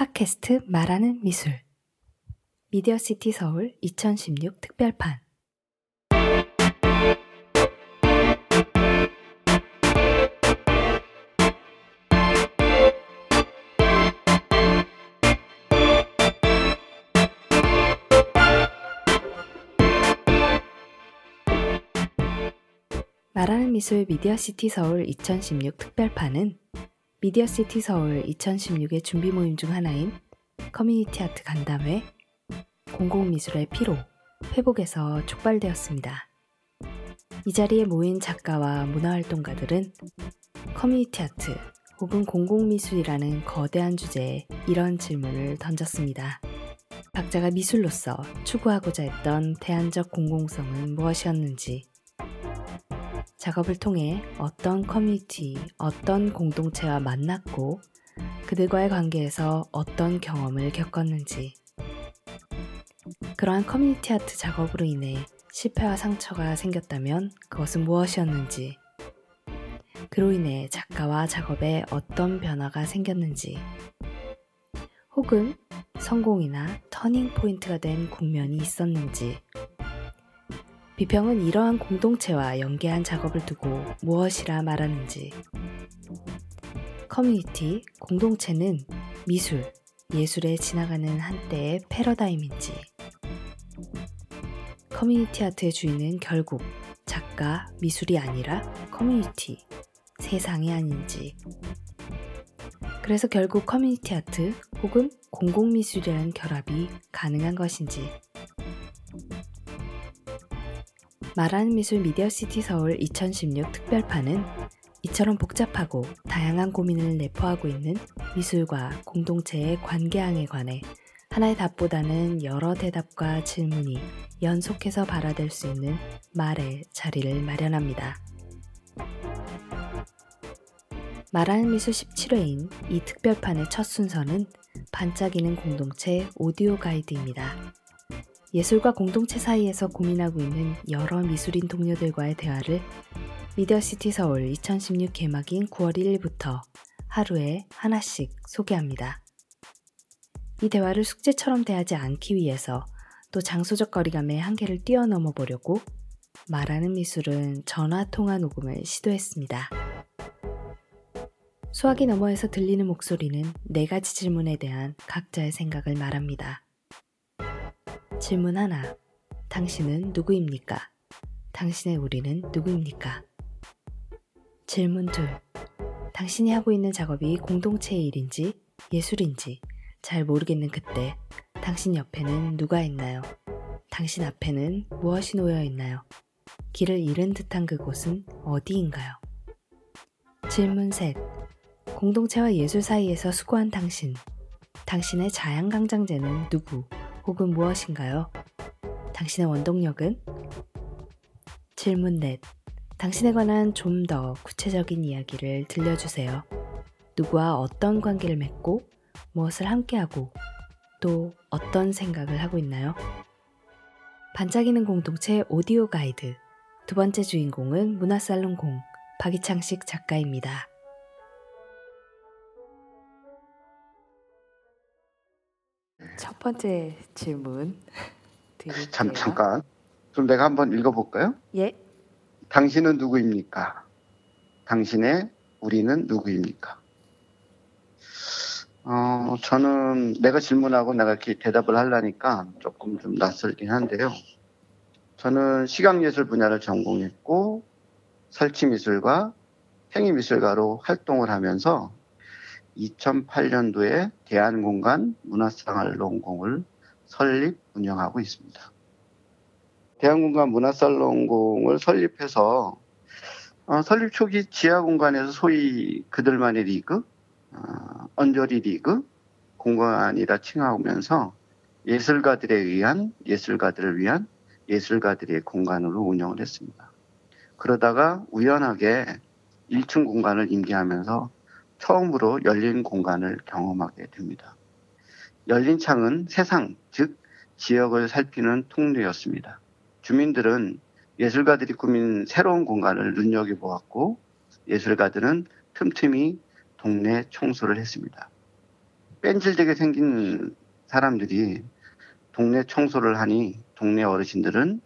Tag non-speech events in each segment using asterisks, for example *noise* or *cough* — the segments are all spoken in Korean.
팟캐스트 말하는 미술. 미디어 시티 서울 2016 특별판. 말하는 미술 미디어 시티 서울 2016 특별판은 미디어시티 서울 2016의 준비 모임 중 하나인 커뮤니티 아트 간담회 공공미술의 피로 회복에서 촉발되었습니다. 이 자리에 모인 작가와 문화활동가들은 커뮤니티 아트 혹은 공공미술이라는 거대한 주제에 이런 질문을 던졌습니다. 각자가 미술로서 추구하고자 했던 대안적 공공성은 무엇이었는지, 작업을 통해 어떤 커뮤니티, 어떤 공동체와 만났고 그들과의 관계에서 어떤 경험을 겪었는지. 그러한 커뮤니티 아트 작업으로 인해 실패와 상처가 생겼다면 그것은 무엇이었는지 그로 인해 작가와 작업에 어떤 변화가 생겼는지 혹은 성공이나 터닝 포인트가 된 국면이 있었는지 비평은 이러한 공동체와 연계한 작업을 두고 무엇이라 말하는지, 커뮤니티, 공동체는 미술, 예술에 지나가는 한때의 패러다임인지, 커뮤니티 아트의 주인은 결국 작가, 미술이 아니라 커뮤니티, 세상이 아닌지, 그래서 결국 커뮤니티 아트 혹은 공공미술이라는 결합이 가능한 것인지, 말하는 미술 미디어시티 서울 2016 특별판은 이처럼 복잡하고 다양한 고민을 내포하고 있는 미술과 공동체의 관계항에 관해 하나의 답보다는 여러 대답과 질문이 연속해서 발화될 수 있는 말의 자리를 마련합니다. 말하는 미술 17회인 이 특별판의 첫 순서는 반짝이는 공동체 오디오 가이드입니다. 예술과 공동체 사이에서 고민하고 있는 여러 미술인 동료들과의 대화를 미디어시티 서울 2016 개막인 9월 1일부터 하루에 하나씩 소개합니다. 이 대화를 숙제처럼 대하지 않기 위해서 또 장소적 거리감의 한계를 뛰어넘어 보려고 말하는 미술은 전화 통화 녹음을 시도했습니다. 수화기 너머에서 들리는 목소리는 네 가지 질문에 대한 각자의 생각을 말합니다. 질문 하나. 당신은 누구입니까? 당신의 우리는 누구입니까? 질문 둘. 당신이 하고 있는 작업이 공동체의 일인지 예술인지 잘 모르겠는 그때 당신 옆에는 누가 있나요? 당신 앞에는 무엇이 놓여 있나요? 길을 잃은 듯한 그곳은 어디인가요? 질문 셋. 공동체와 예술 사이에서 수고한 당신. 당신의 자양강장제는 누구? 혹은 무엇인가요? 당신의 원동력은? 질문 넷. 당신에 관한 좀 더 구체적인 이야기를 들려주세요. 누구와 어떤 관계를 맺고 무엇을 함께하고 또 어떤 생각을 하고 있나요? 반짝이는 공동체 오디오 가이드. 두 번째 주인공은 문화살롱 공 박이창식 작가입니다. 첫 번째 질문 드릴게요. 잠, 잠깐. 좀 내가 한번 읽어볼까요? 예. 당신은 누구입니까? 당신의 우리는 누구입니까? 어, 저는 내가 질문하고 내가 이렇게 대답을 하려니까 조금 좀 낯설긴 한데요. 저는 시각예술 분야를 전공했고, 설치미술과 행위미술가로 활동을 하면서 2008년도에 대한공간 문화살롱공을 설립 운영하고 있습니다. 대한공간 문화살롱공을 설립해서 어, 설립 초기 지하 공간에서 소위 그들만의 리그, 어, 언저리 리그 공간이라 칭하면서 예술가들에 의한 예술가들을 위한 예술가들의 공간으로 운영을 했습니다. 그러다가 우연하게 1층 공간을 임대하면서 처음으로 열린 공간을 경험하게 됩니다. 열린 창은 세상, 즉 지역을 살피는 통로였습니다. 주민들은 예술가들이 꾸민 새로운 공간을 눈여겨보았고 예술가들은 틈틈이 동네 청소를 했습니다. 뺀질되게 생긴 사람들이 동네 청소를 하니 동네 어르신들은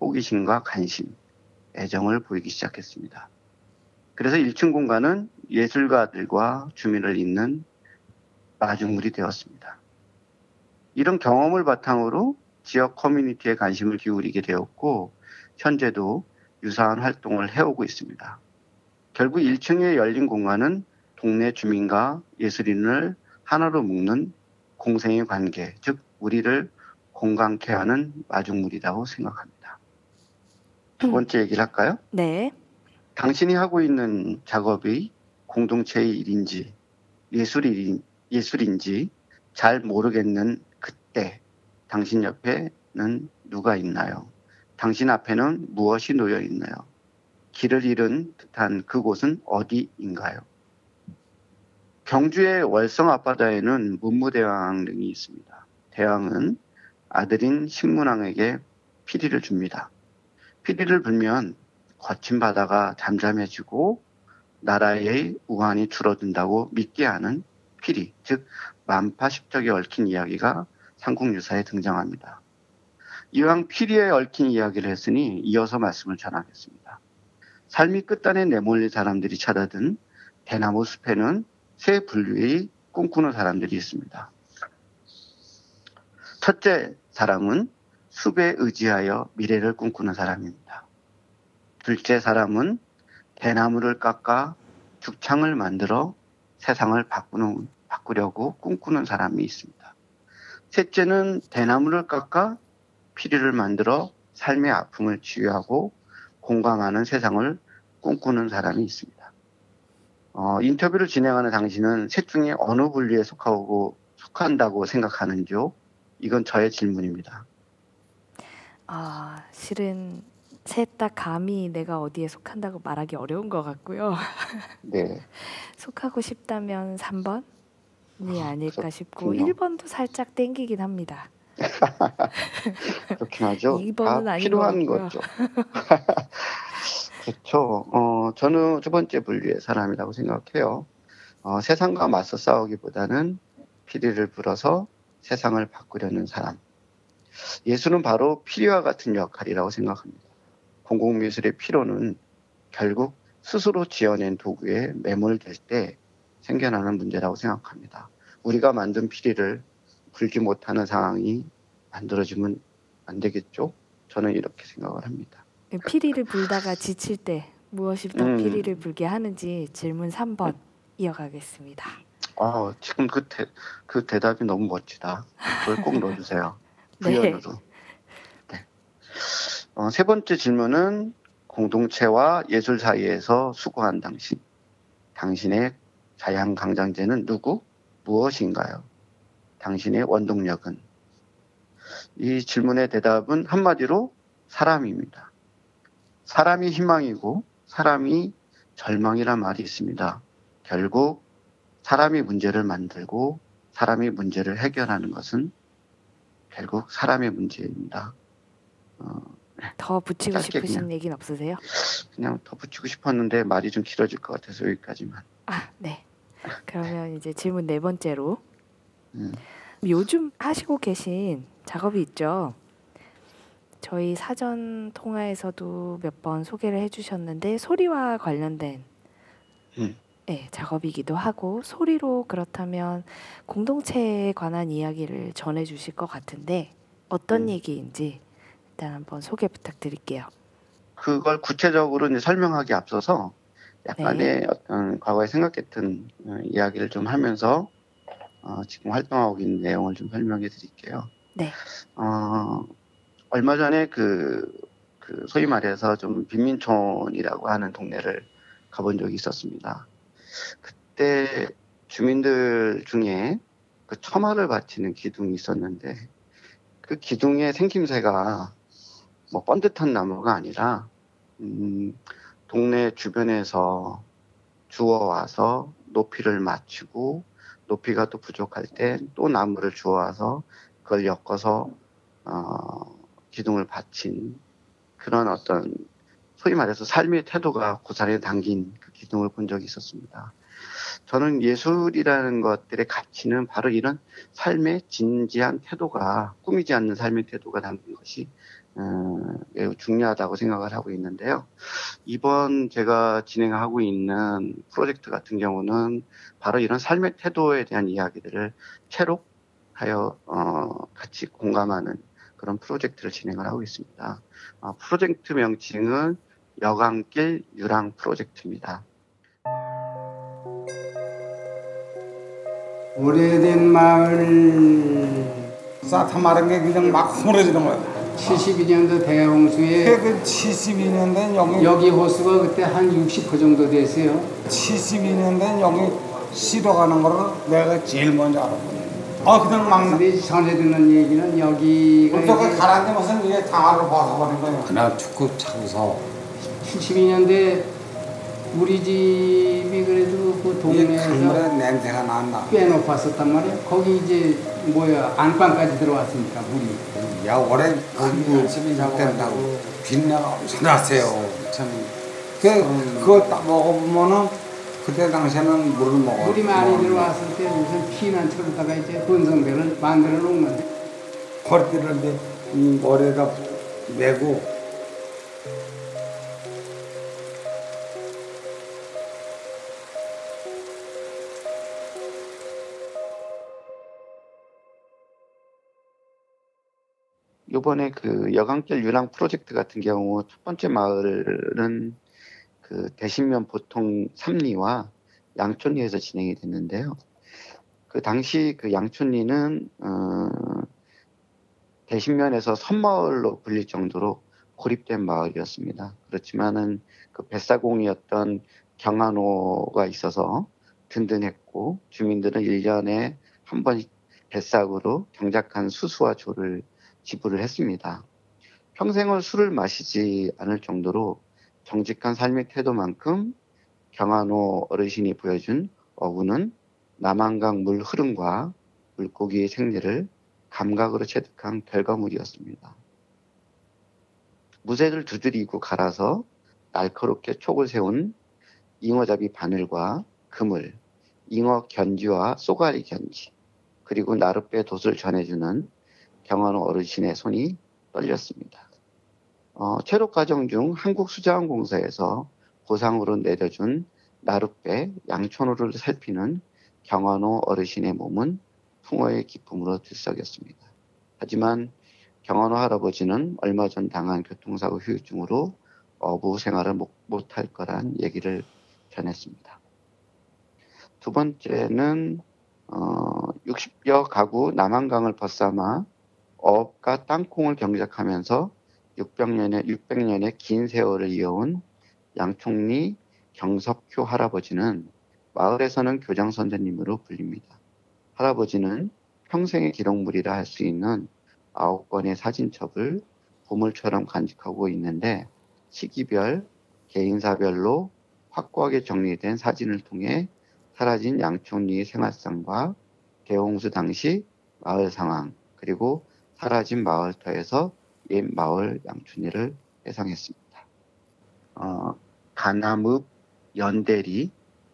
호기심과 관심, 애정을 보이기 시작했습니다. 그래서 1층 공간은 예술가들과 주민을 잇는 마중물이 되었습니다. 이런 경험을 바탕으로 지역 커뮤니티에 관심을 기울이게 되었고 현재도 유사한 활동을 해오고 있습니다. 결국 1층에 열린 공간은 동네 주민과 예술인을 하나로 묶는 공생의 관계, 즉 우리를 공감케 하는 마중물이라고 생각합니다. 두 번째 얘기를 할까요? 네. 당신이 하고 있는 작업이 공동체의 일인지 예술인, 예술인지 잘 모르겠는 그때 당신 옆에는 누가 있나요? 당신 앞에는 무엇이 놓여 있나요? 길을 잃은 듯한 그곳은 어디인가요? 경주의 월성 앞바다에는 문무대왕 등이 있습니다. 대왕은 아들인 식문왕에게 피리를 줍니다. 피리를 불면 거친 바다가 잠잠해지고 나라의 우환이 줄어든다고 믿게 하는 피리, 즉 만파 십적에 얽힌 이야기가 삼국유사에 등장합니다. 이왕 피리에 얽힌 이야기를 했으니 이어서 말씀을 전하겠습니다. 삶이 끝단에 내몰린 사람들이 찾아든 대나무 숲에는 세 분류의 꿈꾸는 사람들이 있습니다. 첫째 사람은 숲에 의지하여 미래를 꿈꾸는 사람입니다. 둘째 사람은 대나무를 깎아 죽창을 만들어 세상을 바꾸는, 바꾸려고 꿈꾸는 사람이 있습니다. 셋째는 대나무를 깎아 피리를 만들어 삶의 아픔을 치유하고 공감하는 세상을 꿈꾸는 사람이 있습니다. 어, 인터뷰를 진행하는 당신은 셋 중에 어느 분류에 속하고 속한다고 생각하는지요? 이건 저의 질문입니다. 아, 실은 셋 다 감히 내가 어디에 속한다고 말하기 어려운 것 같고요. *laughs* 네. 속하고 싶다면 3번이 아, 아닐까 싶고 그렇군요. 1번도 살짝 땡기긴 합니다. *laughs* 그렇긴 하죠. 이번은 다 아닌 필요한 것 거죠. *laughs* 그렇죠. 어, 저는 두 번째 분류의 사람이라고 생각해요. 어, 세상과 맞서 싸우기보다는 피리를 불어서 세상을 바꾸려는 사람. 예술은 바로 피리와 같은 역할이라고 생각합니다. 공공미술의 피로는 결국 스스로 지어낸 도구에 매몰될 때 생겨나는 문제라고 생각합니다. 우리가 만든 피리를 불지 못하는 상황이 만들어지면 안 되겠죠? 저는 이렇게 생각을 합니다. 피리를 불다가 지칠 때 무엇이 더 음. 피리를 불게 하는지 질문 3번 이어가겠습니다. 아, 지금 그, 대, 그 대답이 너무 멋지다. 그걸 꼭 넣어주세요. *laughs* 네. 부연으로. 네. 어, 세 번째 질문은 공동체와 예술 사이에서 수고한 당신. 당신의 자양 강장제는 누구? 무엇인가요? 당신의 원동력은? 이 질문의 대답은 한마디로 사람입니다. 사람이 희망이고 사람이 절망이란 말이 있습니다. 결국 사람이 문제를 만들고 사람이 문제를 해결하는 것은 결국 사람의 문제입니다. 어, 더 붙이고 싶으신 그냥. 얘기는 없으세요? 그냥 더 붙이고 싶었는데 말이 좀 길어질 것 같아서 여기까지만. 아, 네. 그러면 이제 질문 네 번째로 음, 요즘 하시고 계신 작업이 있죠. 저희 사전 통화에서도 몇 번 소개를 해주셨는데 소리와 관련된 음. 네, 작업이기도 하고 소리로 그렇다면 공동체에 관한 이야기를 전해주실 것 같은데 어떤 음. 얘기인지 일단 한번 소개 부탁드릴게요. 그걸 구체적으로 이제 설명하기 앞서서 약간의 어떤 과거에 생각했던 어, 이야기를 좀 하면서 어, 지금 활동하고 있는 내용을 좀 설명해 드릴게요. 네. 어, 얼마 전에 그, 그 소위 말해서 좀 빈민촌이라고 하는 동네를 가본 적이 있었습니다. 그때 주민들 중에 그 처마를 바치는 기둥이 있었는데 그 기둥의 생김새가 뭐 번듯한 나무가 아니라 음, 동네 주변에서 주워와서 높이를 맞추고 높이가 또 부족할 때 또 나무를 주워와서 그걸 엮어서 어, 기둥을 받친 그런 어떤 소위 말해서 삶의 태도가 고사리에 담긴 그 기둥을 본 적이 있었습니다. 저는 예술이라는 것들의 가치는 바로 이런 삶의 진지한 태도가 꾸미지 않는 삶의 태도가 담긴 것이 어, 매우 중요하다고 생각을 하고 있는데요. 이번 제가 진행하고 있는 프로젝트 같은 경우는 바로 이런 삶의 태도에 대한 이야기들을 채록하여 어, 같이 공감하는 그런 프로젝트를 진행을 하고 있습니다. 어, 프로젝트 명칭은 여강길 유랑 프로젝트입니다. 오래된 마을 사타 마른 게 그냥 막 흐물어지는 거야. 72년도 대홍수에 그 72년 된 여기 여기 호수가 그때 한 60호 정도 됐어요. 72년 된 여기 시도 가는 거를 내가 제일 먼저 알았거든. 아 그냥 막 근데 전해 듣는 얘기는 여기가 어떻게 이제 가라앉으면서 이게 당화를 벗어버린 거예요. 그날 축구 차고서 72년대 우리 집이 그래도 그 동네에서 냄새가 난다. 꽤 높았었단 말이에요. 거기 이제 뭐야 안방까지 들어왔으니까 물이. 야 거기 열심히 된다고 빈내가 엄청 났어요. 참그 그거 딱 먹어보면은 그때 당시에는 물을 먹어. 물이 많이 들어왔을 때 무슨 피난처로다가 이제 본성대를 만들어 놓는데 허리띠를 이제 이 머리에다 메고 요번에 그 여강길 유랑 프로젝트 같은 경우 첫 번째 마을은 그 대신면 보통 삼리와 양촌리에서 진행이 됐는데요. 그 당시 그 양촌리는 어, 대신면에서 섬마을로 불릴 정도로 고립된 마을이었습니다. 그렇지만은 그 뱃사공이었던 경안호가 있어서 든든했고 주민들은 1년에 한 번씩 뱃삭으로 경작한 수수와 조를 지불을 했습니다. 평생을 술을 마시지 않을 정도로 정직한 삶의 태도만큼 경안호 어르신이 보여준 어구는 남한강 물 흐름과 물고기의 생리를 감각으로 체득한 결과물이었습니다. 무쇠를 두드리고 갈아서 날카롭게 촉을 세운 잉어잡이 바늘과 그물, 잉어 견지와 쏘가리 견지, 그리고 나룻배 돛을 전해주는 경환호 어르신의 손이 떨렸습니다. 어, 체력 과정 중 한국수자원공사에서 보상으로 내려준 나룻배 양촌호를 살피는 경환호 어르신의 몸은 풍어의 기쁨으로 들썩였습니다. 하지만 경환호 할아버지는 얼마 전 당한 교통사고 후유증으로 어부 생활을 못할 거란 얘기를 전했습니다. 두 번째는 어, 60여 가구 남한강을 벗삼아 어업과 땅콩을 경작하면서 600년의, 600년의 긴 세월을 이어온 양총리 경섭효 할아버지는 마을에서는 교장 선생님으로 불립니다. 할아버지는 평생의 기록물이라 할 수 있는 아홉 건의 사진첩을 보물처럼 간직하고 있는데 시기별, 개인사별로 확고하게 정리된 사진을 통해 사라진 양총리의 생활상과 대홍수 당시 마을 상황 그리고 사라진 마을터에서 옛 마을 양춘이를 해상했습니다. 어, 가남읍 연대리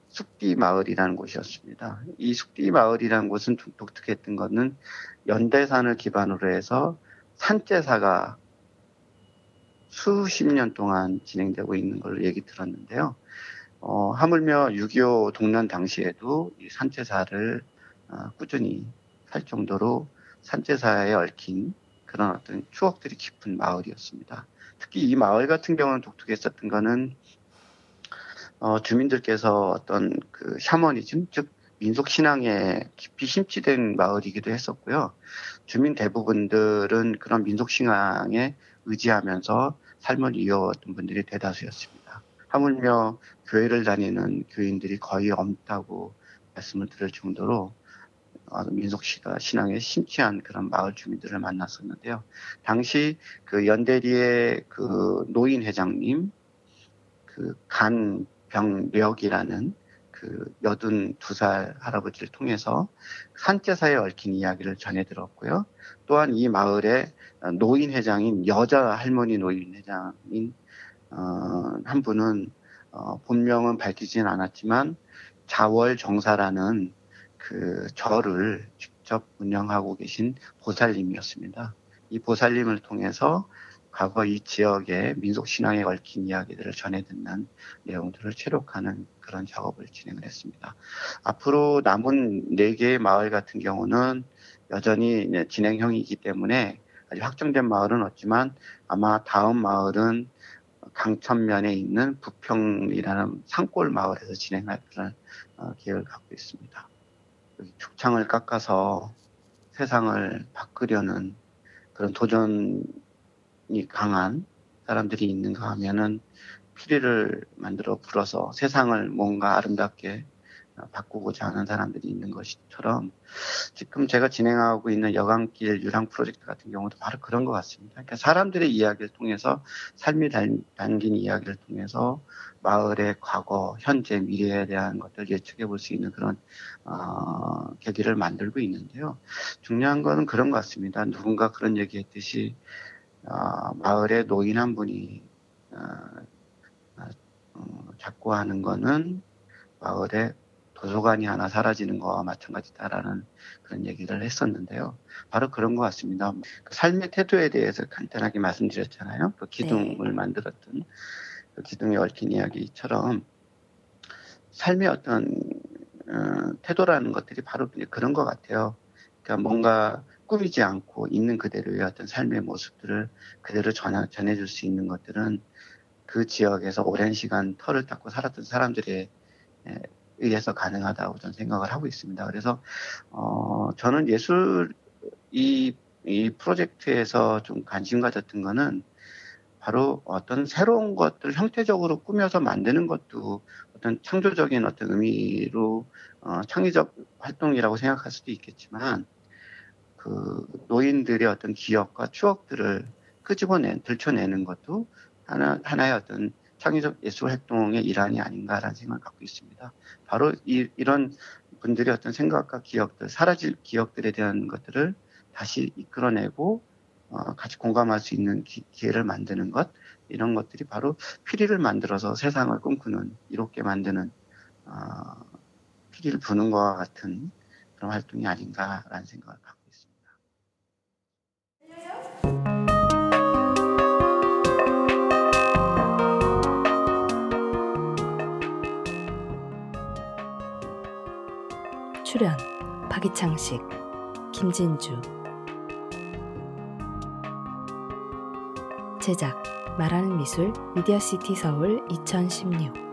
숙디 마을이라는 곳이었습니다. 이 숙디 마을이라는 곳은 좀 독특했던 것은 연대산을 기반으로 해서 산제사가 수십 년 동안 진행되고 있는 걸로 얘기 들었는데요. 어, 하물며 6.25 동란 당시에도 이 산제사를 어, 꾸준히 할 정도로 산제사에 얽힌 그런 어떤 추억들이 깊은 마을이었습니다. 특히 이 마을 같은 경우는 독특했었던 거는 어, 주민들께서 어떤 그 샤머니즘, 즉 민속 신앙에 깊이 심취된 마을이기도 했었고요. 주민 대부분들은 그런 민속 신앙에 의지하면서 삶을 이어왔던 분들이 대다수였습니다. 하물며 교회를 다니는 교인들이 거의 없다고 말씀을 드릴 정도로 어, 민속 신앙에 심취한 그런 마을 주민들을 만났었는데요. 당시 그 연대리의 그 노인 회장님, 그 간병력이라는 그 여든 두 살 할아버지를 통해서 산제사에 얽힌 이야기를 전해 들었고요. 또한 이 마을의 노인 회장인 여자 할머니 노인 회장인 어, 한 분은 어, 본명은 밝히진 않았지만 자월 정사라는 그 절을 직접 운영하고 계신 보살님이었습니다. 이 보살님을 통해서 과거 이 지역의 민속 신앙에 얽힌 이야기들을 전해 듣는 내용들을 체록하는 그런 작업을 진행을 했습니다. 앞으로 남은 네 개의 마을 같은 경우는 여전히 진행형이기 때문에 아직 확정된 마을은 없지만 아마 다음 마을은 강천면에 있는 부평이라는 산골 마을에서 진행할 그런 어, 계획을 갖고 있습니다. 죽창을 깎아서 세상을 바꾸려는 그런 도전이 강한 사람들이 있는가 하면은 피리를 만들어 불어서 세상을 뭔가 아름답게 어, 바꾸고자 하는 사람들이 있는 것처럼 지금 제가 진행하고 있는 여강길 유랑 프로젝트 같은 경우도 바로 그런 것 같습니다. 그러니까 사람들의 이야기를 통해서 삶이 담긴 이야기를 통해서 마을의 과거, 현재, 미래에 대한 것들 예측해 볼 수 있는 그런 어, 계기를 만들고 있는데요. 중요한 거는 그런 것 같습니다. 누군가 그런 얘기했듯이 어, 마을에 노인 한 분이 어, 어, 자꾸 하는 거는 마을에 도서관이 하나 사라지는 거와 마찬가지다라는 그런 얘기를 했었는데요. 바로 그런 것 같습니다. 그 삶의 태도에 대해서 간단하게 말씀드렸잖아요. 그 기둥을 네. 만들었던 그 기둥에 얽힌 이야기처럼 삶의 어떤 어, 태도라는 것들이 바로 그런 것 같아요. 그러니까 뭔가 꾸미지 않고 있는 그대로의 어떤 삶의 모습들을 그대로 전해, 전해줄 수 있는 것들은 그 지역에서 오랜 시간 털을 닦고 살았던 사람들의 의해서 가능하다고 저는 생각을 하고 있습니다. 그래서 어, 저는 예술 이, 이 프로젝트에서 좀 관심 가졌던 거는 바로 어떤 새로운 것들 형태적으로 꾸며서 만드는 것도 어떤 창조적인 어떤 의미로 어, 창의적 활동이라고 생각할 수도 있겠지만 그 노인들의 어떤 기억과 추억들을 끄집어내 들춰내는 것도 하나 하나의 어떤 창의적 예술 활동의 일환이 아닌가라는 생각을 갖고 있습니다. 바로 이, 이런 분들의 어떤 생각과 기억들, 사라질 기억들에 대한 것들을 다시 이끌어내고 어, 같이 공감할 수 있는 기, 회를 만드는 것 이런 것들이 바로 피리를 만들어서 세상을 꿈꾸는 이롭게 만드는 어, 피리를 부는 것과 같은 그런 활동이 아닌가라는 생각을 갖고 박이창식, 김진주. 제작 말하는 미술 미디어시티 서울 2016